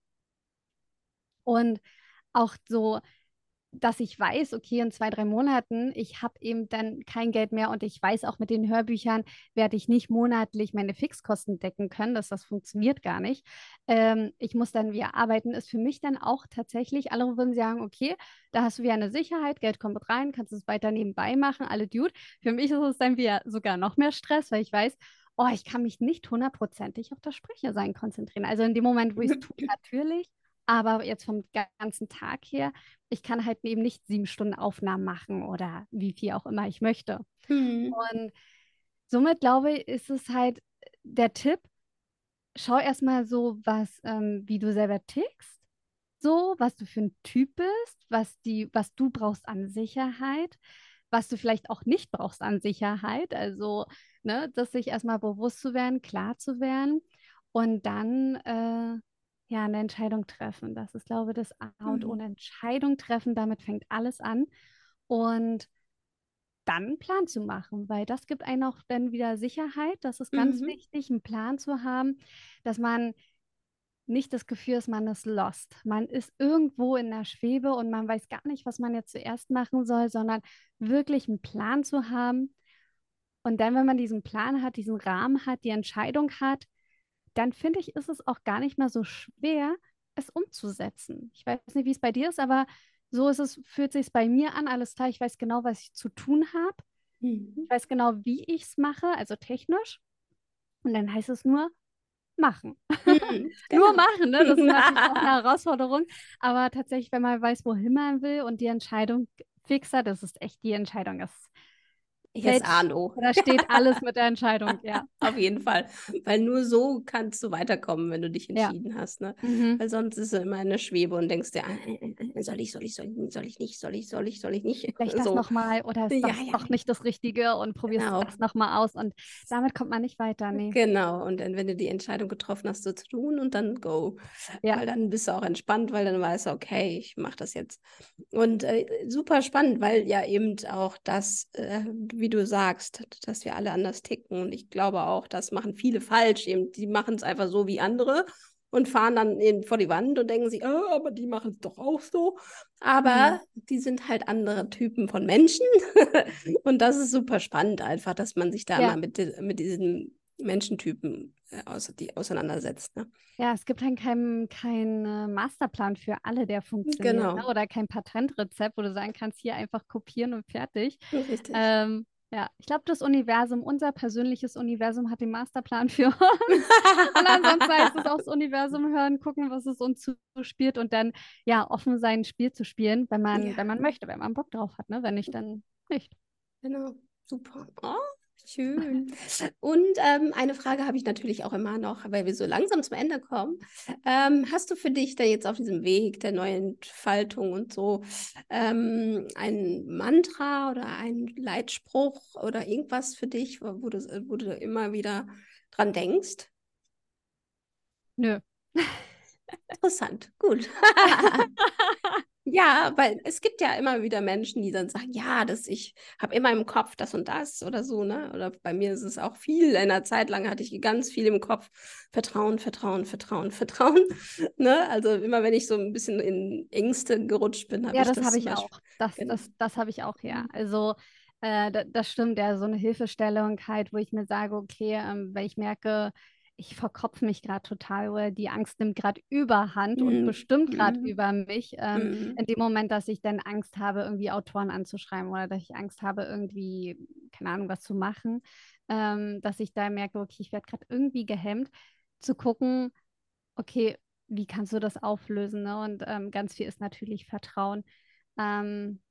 Und auch so, dass ich weiß, okay, in zwei, drei Monaten, ich habe eben dann kein Geld mehr und ich weiß auch mit den Hörbüchern werde ich nicht monatlich meine Fixkosten decken können, dass das funktioniert gar nicht. Ähm, ich muss dann wieder arbeiten, ist für mich dann auch tatsächlich, alle würden sagen, okay, da hast du wieder eine Sicherheit, Geld kommt rein, kannst es weiter nebenbei machen, alle Dude. Für mich ist es dann wieder sogar noch mehr Stress, weil ich weiß, oh, ich kann mich nicht hundertprozentig auf das Sprechersein konzentrieren. Also in dem Moment, wo ich es tue, *laughs* natürlich, aber jetzt vom ganzen Tag her, ich kann halt eben nicht sieben Stunden Aufnahmen machen oder wie viel auch immer ich möchte. Mhm. Und somit glaube ich, ist es halt der Tipp, schau erstmal so, was, ähm, wie du selber tickst, so, was du für ein Typ bist, was die, was du brauchst an Sicherheit, was du vielleicht auch nicht brauchst an Sicherheit. Also, ne, das sich erstmal bewusst zu werden, klar zu werden und dann äh, ja, eine Entscheidung treffen. Das ist, glaube ich, das A und O. Mhm. Eine Entscheidung treffen, damit fängt alles an. Und dann einen Plan zu machen, weil das gibt einem auch dann wieder Sicherheit. Das ist ganz mhm. wichtig, einen Plan zu haben, dass man nicht das Gefühl ist, man ist lost. Man ist irgendwo in der Schwebe und man weiß gar nicht, was man jetzt zuerst machen soll, sondern wirklich einen Plan zu haben. Und dann, wenn man diesen Plan hat, diesen Rahmen hat, die Entscheidung hat, dann finde ich, ist es auch gar nicht mehr so schwer, es umzusetzen. Ich weiß nicht, wie es bei dir ist, aber so ist es, fühlt sich bei mir an, alles klar, ich weiß genau, was ich zu tun habe. Mhm. Ich weiß genau, wie ich es mache, also technisch. Und dann heißt es nur, machen. Mhm, *laughs* genau. Nur machen, ne? Das ist natürlich auch eine *laughs* Herausforderung. Aber tatsächlich, wenn man weiß, wohin man will und die Entscheidung fix hat, das ist echt die Entscheidung. Das Jetzt Arno. Da steht alles mit der Entscheidung, ja. Auf jeden Fall. Weil nur so kannst du weiterkommen, wenn du dich entschieden ja. hast. Ne? Mhm. Weil sonst ist es immer eine Schwebe und denkst dir, äh, soll ich, soll ich, soll ich, soll ich nicht, soll ich, soll ich, soll ich nicht. Vielleicht so. das nochmal oder ist ja, das ja. doch nicht das Richtige und probierst genau. das nochmal aus und damit kommt man nicht weiter. Nee. Genau. Und dann, wenn du die Entscheidung getroffen hast, so zu tun und dann go. Ja. Weil dann bist du auch entspannt, weil dann weißt du, okay, ich mache das jetzt. Und äh, super spannend, weil ja eben auch das, äh, wie du sagst, dass wir alle anders ticken. Und ich glaube auch, das machen viele falsch. Eben, die machen es einfach so wie andere und fahren dann in, vor die Wand und denken sich, oh, aber die machen es doch auch so. Aber mhm. die sind halt andere Typen von Menschen. *laughs* und das ist super spannend einfach, dass man sich da ja. mal mit, mit diesen Menschentypen äh, die auseinandersetzt. Ne? Ja, es gibt dann keinen kein Masterplan für alle, der funktioniert. Genau. Ne? Oder kein Patentrezept, wo du sagen kannst, hier einfach kopieren und fertig. Richtig. Ähm, ja, ich glaube, das Universum, unser persönliches Universum hat den Masterplan für *laughs* uns. *laughs* und ansonsten heißt es auch das Universum hören, gucken, was es uns zuspielt und dann ja offen sein, ein Spiel zu spielen, wenn man, ja. wenn man möchte, wenn man Bock drauf hat, ne? Wenn nicht, dann nicht. Genau, super. Oh, Schön. Und ähm, eine Frage habe ich natürlich auch immer noch, weil wir so langsam zum Ende kommen. Ähm, hast du für dich da jetzt auf diesem Weg der neuen Entfaltung und so ähm, ein Mantra oder ein Leitspruch oder irgendwas für dich, wo du, wo du immer wieder dran denkst? Nö. *laughs* Interessant, gut. *laughs* Ja, weil es gibt ja immer wieder Menschen, die dann sagen, ja, das, ich habe immer im Kopf das und das oder so, ne? Oder bei mir ist es auch viel. In einer Zeit lang hatte ich ganz viel im Kopf. Vertrauen, Vertrauen, Vertrauen, *laughs* Vertrauen. ne? Also immer wenn ich so ein bisschen in Ängste gerutscht bin, habe ja, ich das. Ja, das habe ich auch. Das, genau. das, das habe ich auch, ja. Mhm. Also äh, das stimmt, ja, so eine Hilfestellung halt, wo ich mir sage, okay, ähm, wenn ich merke, ich verkopf mich gerade total oder die Angst nimmt gerade überhand mm. und mhm. bestimmt gerade mm. über mich. Ähm, mm. In dem Moment, dass ich dann Angst habe, irgendwie Autoren anzuschreiben oder dass ich Angst habe, irgendwie, keine Ahnung, was zu machen, ähm, dass ich da merke, okay, ich werde gerade irgendwie gehemmt, zu gucken, okay, wie kannst du das auflösen? Ne? Und ähm, ganz viel ist natürlich Vertrauen. Ähm,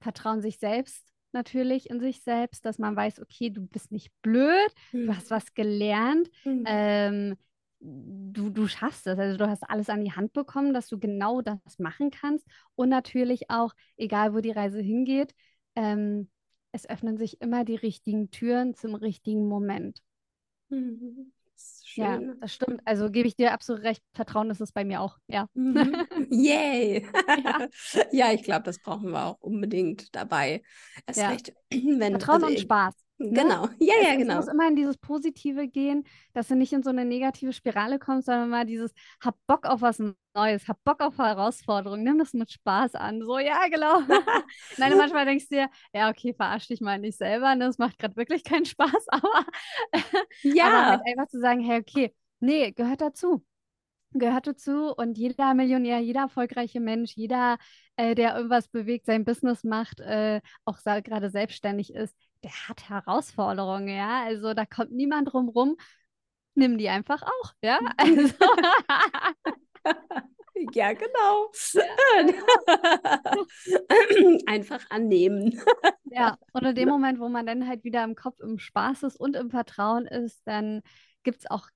Vertrauen sich selbst natürlich in sich selbst, dass man weiß, okay, du bist nicht blöd, mhm. du hast was gelernt, mhm. ähm, du, du schaffst es. Also du hast alles an die Hand bekommen, dass du genau das machen kannst. Und natürlich auch, egal wo die Reise hingeht, ähm, es öffnen sich immer die richtigen Türen zum richtigen Moment. Mhm. Ja, das stimmt. Also gebe ich dir absolut recht. Vertrauen ist es bei mir auch. Ja. Mhm. *laughs* Yay. ja. *laughs* ja, ich glaube, das brauchen wir auch unbedingt dabei. Ja. recht, *clears throat* wenn, Vertrauen also, und Spaß. Ne? Genau, *laughs* ja, ja, genau. Es muss immer in dieses Positive gehen, dass du nicht in so eine negative Spirale kommst, sondern mal dieses, hab Bock auf was Neues, hab Bock auf Herausforderungen, nimm das mit Spaß an. So, ja, genau. *laughs* *laughs* Nein, manchmal denkst du dir, ja, okay, verarsch dich mal nicht selber, ne? das macht gerade wirklich keinen Spaß, aber, ja. aber halt einfach zu sagen, hey, okay, nee, gehört dazu gehört dazu und jeder Millionär, jeder erfolgreiche Mensch, jeder, äh, der irgendwas bewegt, sein Business macht, äh, auch gerade selbstständig ist, der hat Herausforderungen, ja. Also da kommt niemand drum rum. Nimm die einfach auch, ja. *laughs* Also. *laughs* ja, genau. *laughs* einfach annehmen. ja, und in dem Moment, wo man dann halt wieder im Kopf im Spaß ist und im Vertrauen ist, dann gibt es auch,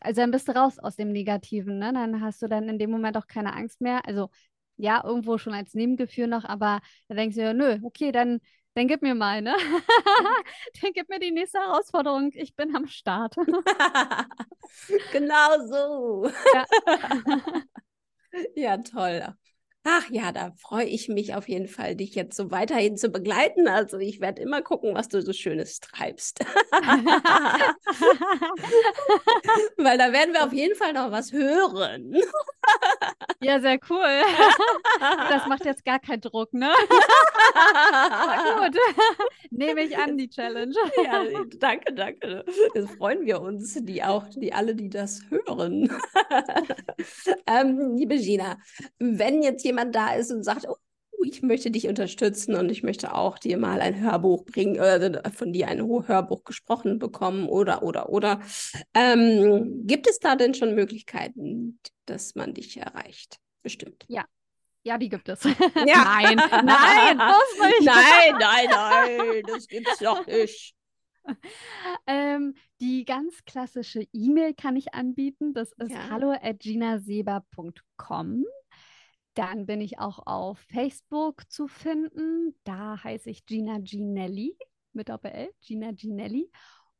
also dann bist du raus aus dem Negativen, ne? Dann hast du dann in dem Moment auch keine Angst mehr. Also ja, irgendwo schon als Nebengefühl noch, aber da denkst du ja, nö, okay, dann dann gib mir mal, ne? *laughs* dann gib mir die nächste Herausforderung. Ich bin am Start. *laughs* genau so. Ja. *laughs* ja, toll. Ach ja, da freue ich mich auf jeden Fall, dich jetzt so weiterhin zu begleiten. Also ich werde immer gucken, was du so Schönes treibst. *laughs* Weil da werden wir auf jeden Fall noch was hören. Ja, sehr cool. Das macht jetzt gar keinen Druck, ne? *laughs* Gut. Nehme ich an, *laughs* die Challenge. Ja, danke, danke. Das freuen wir uns, die auch, die alle, die das hören. *laughs* Ähm, liebe Gina, wenn jetzt jemand da ist und sagt, oh, ich möchte dich unterstützen und ich möchte auch dir mal ein Hörbuch bringen, äh, von dir ein Hörbuch gesprochen bekommen oder, oder, oder. Ähm, gibt es da denn schon Möglichkeiten, dass man dich erreicht? Bestimmt. Ja, ja, die gibt es. Ja. *laughs* *laughs* nein, nein, das nicht. Nein, nein, nein, das gibt's doch nicht. *laughs* ähm, die ganz klassische E-Mail kann ich anbieten. Das ist Ja. hallo at. Dann bin ich auch auf Facebook zu finden. Da heiße ich Gina Ginelli mit Doppel-L, Gina Ginelli.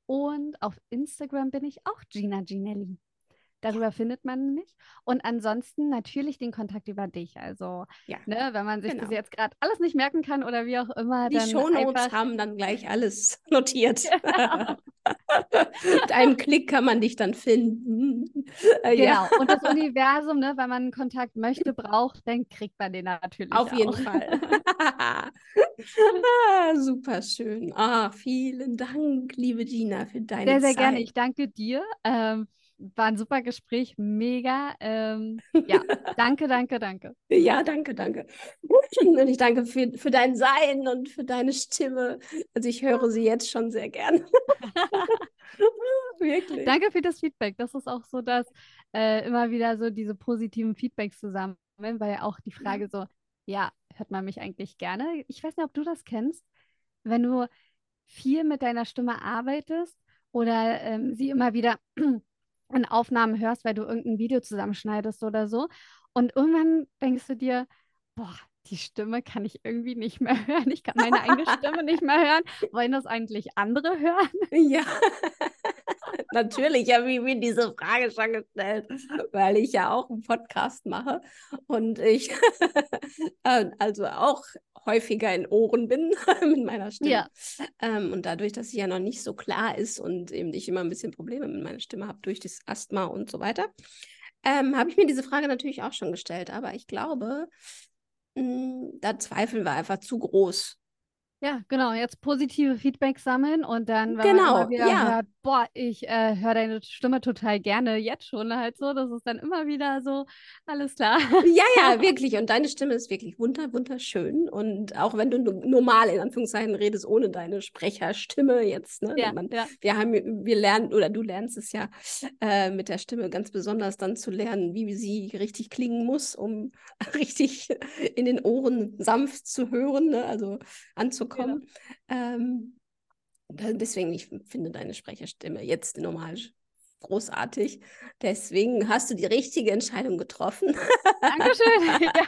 Und auf Instagram bin ich auch Gina Ginelli. Darüber findet man mich. Und ansonsten natürlich den Kontakt über dich. Also, Ja. ne, wenn man sich das Genau. jetzt gerade alles nicht merken kann oder wie auch immer, Die dann Shownotes haben dann gleich alles *laughs* notiert. Genau. *laughs* Mit einem Klick kann man dich dann finden. Äh, Genau. Ja, Und das *laughs* Universum, ne, wenn man einen Kontakt möchte, braucht, dann kriegt man den natürlich auf jeden auch. Fall. ah, super schön. Ah, vielen Dank, liebe Gina, für deine Sehr, sehr Zeit. gerne. Ich danke dir. Ähm, war ein super Gespräch, mega. Ähm, ja, *laughs* danke, danke, danke. Ja, danke, danke. Und ich danke für, für dein Sein und für deine Stimme. Also ich höre sie jetzt schon sehr gern. *laughs* Wirklich. Danke für das Feedback. Das ist auch so, dass äh, immer wieder so diese positiven Feedbacks zusammen, weil auch die Frage so, ja, hört man mich eigentlich gerne? Ich weiß nicht, ob du das kennst, wenn du viel mit deiner Stimme arbeitest oder ähm, sie immer wieder in Aufnahmen hörst, weil du irgendein Video zusammenschneidest oder so. Und irgendwann denkst du dir, boah, die Stimme kann ich irgendwie nicht mehr *laughs* hören. Ich kann meine eigene Stimme nicht mehr hören. Wollen das eigentlich andere hören? *laughs* Ja, *laughs* natürlich habe ich mir diese Frage schon gestellt, weil ich ja auch einen Podcast mache und ich äh, also auch häufiger in Ohren bin mit meiner Stimme. Ja. Ähm, und dadurch, dass sie ja noch nicht so klar ist und eben ich immer ein bisschen Probleme mit meiner Stimme habe durch das Asthma und so weiter, ähm, habe ich mir diese Frage natürlich auch schon gestellt. Aber ich glaube, da zweifeln wir einfach zu groß. Ja, genau. Jetzt positive Feedback sammeln und dann, wenn Genau, man wieder ja. hört, boah, ich äh, höre deine Stimme total gerne, jetzt schon halt so, das ist dann immer wieder so, alles klar. Ja, ja, *laughs* wirklich. Und deine Stimme ist wirklich wunder, wunderschön. Und auch wenn du normal in Anführungszeichen redest, ohne deine Sprecherstimme jetzt, ne? Ja, Man, ja. wir haben, wir lernen, oder du lernst es ja äh, mit der Stimme ganz besonders dann zu lernen, wie sie richtig klingen muss, um *laughs* richtig in den Ohren sanft zu hören, ne? also anzukommen. Ähm, da- deswegen, ich finde deine Sprecherstimme jetzt normal großartig. Deswegen hast du die richtige Entscheidung getroffen. Dankeschön. *laughs* ja.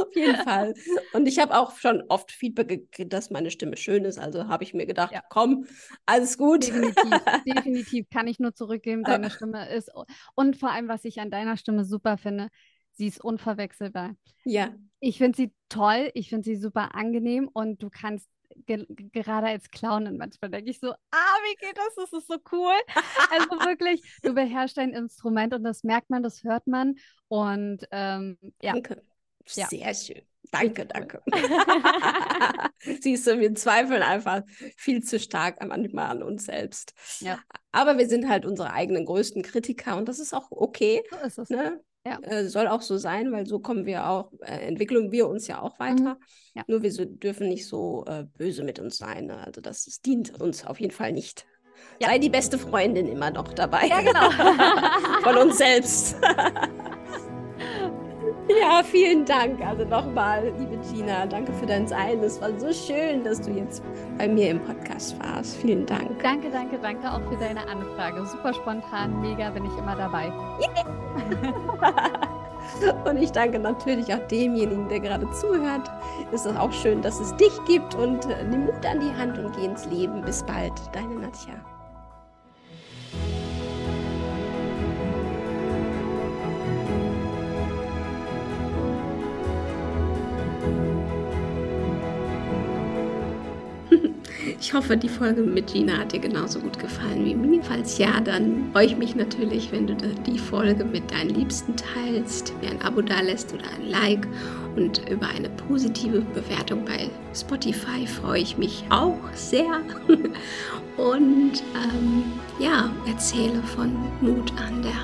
Auf jeden Fall. Und ich habe auch schon oft Feedback gekriegt, dass meine Stimme schön ist. Also habe ich mir gedacht, Ja. komm, alles gut. Definitiv, *laughs* definitiv kann ich nur zurückgeben. Deine Stimme ist, und vor allem, was ich an deiner Stimme super finde, sie ist unverwechselbar. Ja, Ich finde sie toll, ich finde sie super angenehm und du kannst ge gerade als Clownin manchmal denke ich so, ah, wie geht das? Das ist so cool. Also *laughs* wirklich, du beherrschst dein Instrument und das merkt man, das hört man und ähm, ja, danke. Ja. Sehr schön. Danke, danke. *laughs* *laughs* Siehst du, wir zweifeln einfach viel zu stark manchmal an uns selbst. Ja. Aber wir sind halt unsere eigenen größten Kritiker und das ist auch okay. so ist es. Ne? Ja. Äh, soll auch so sein, weil so kommen wir auch, äh, entwickeln wir uns ja auch weiter. Mhm. Ja. Nur wir so, dürfen nicht so äh, böse mit uns sein. Ne? Also das, das dient uns auf jeden Fall nicht. Ja. Sei die beste Freundin immer noch dabei. Ja, genau. *laughs* Von uns selbst. *laughs* ja, vielen Dank. Also nochmal, liebe Gina, danke für dein Sein. Es war so schön, dass du jetzt bei mir im Podcast warst. Vielen Dank. Danke, danke, danke auch für deine Anfrage. Super spontan, mega, bin ich immer dabei. *laughs* Und ich danke natürlich auch demjenigen, der gerade zuhört. Es ist auch schön, dass es dich gibt und äh, nimm Mut an die Hand und geh ins Leben. Bis bald, deine Nadja. Ich hoffe, die Folge mit Gina hat dir genauso gut gefallen wie mir. Falls ja, dann freue ich mich natürlich, wenn du die Folge mit deinen Liebsten teilst, mir ein Abo dalässt oder ein Like und über eine positive Bewertung bei Spotify freue ich mich auch sehr. *laughs* Und ähm, ja, erzähle von Mut an der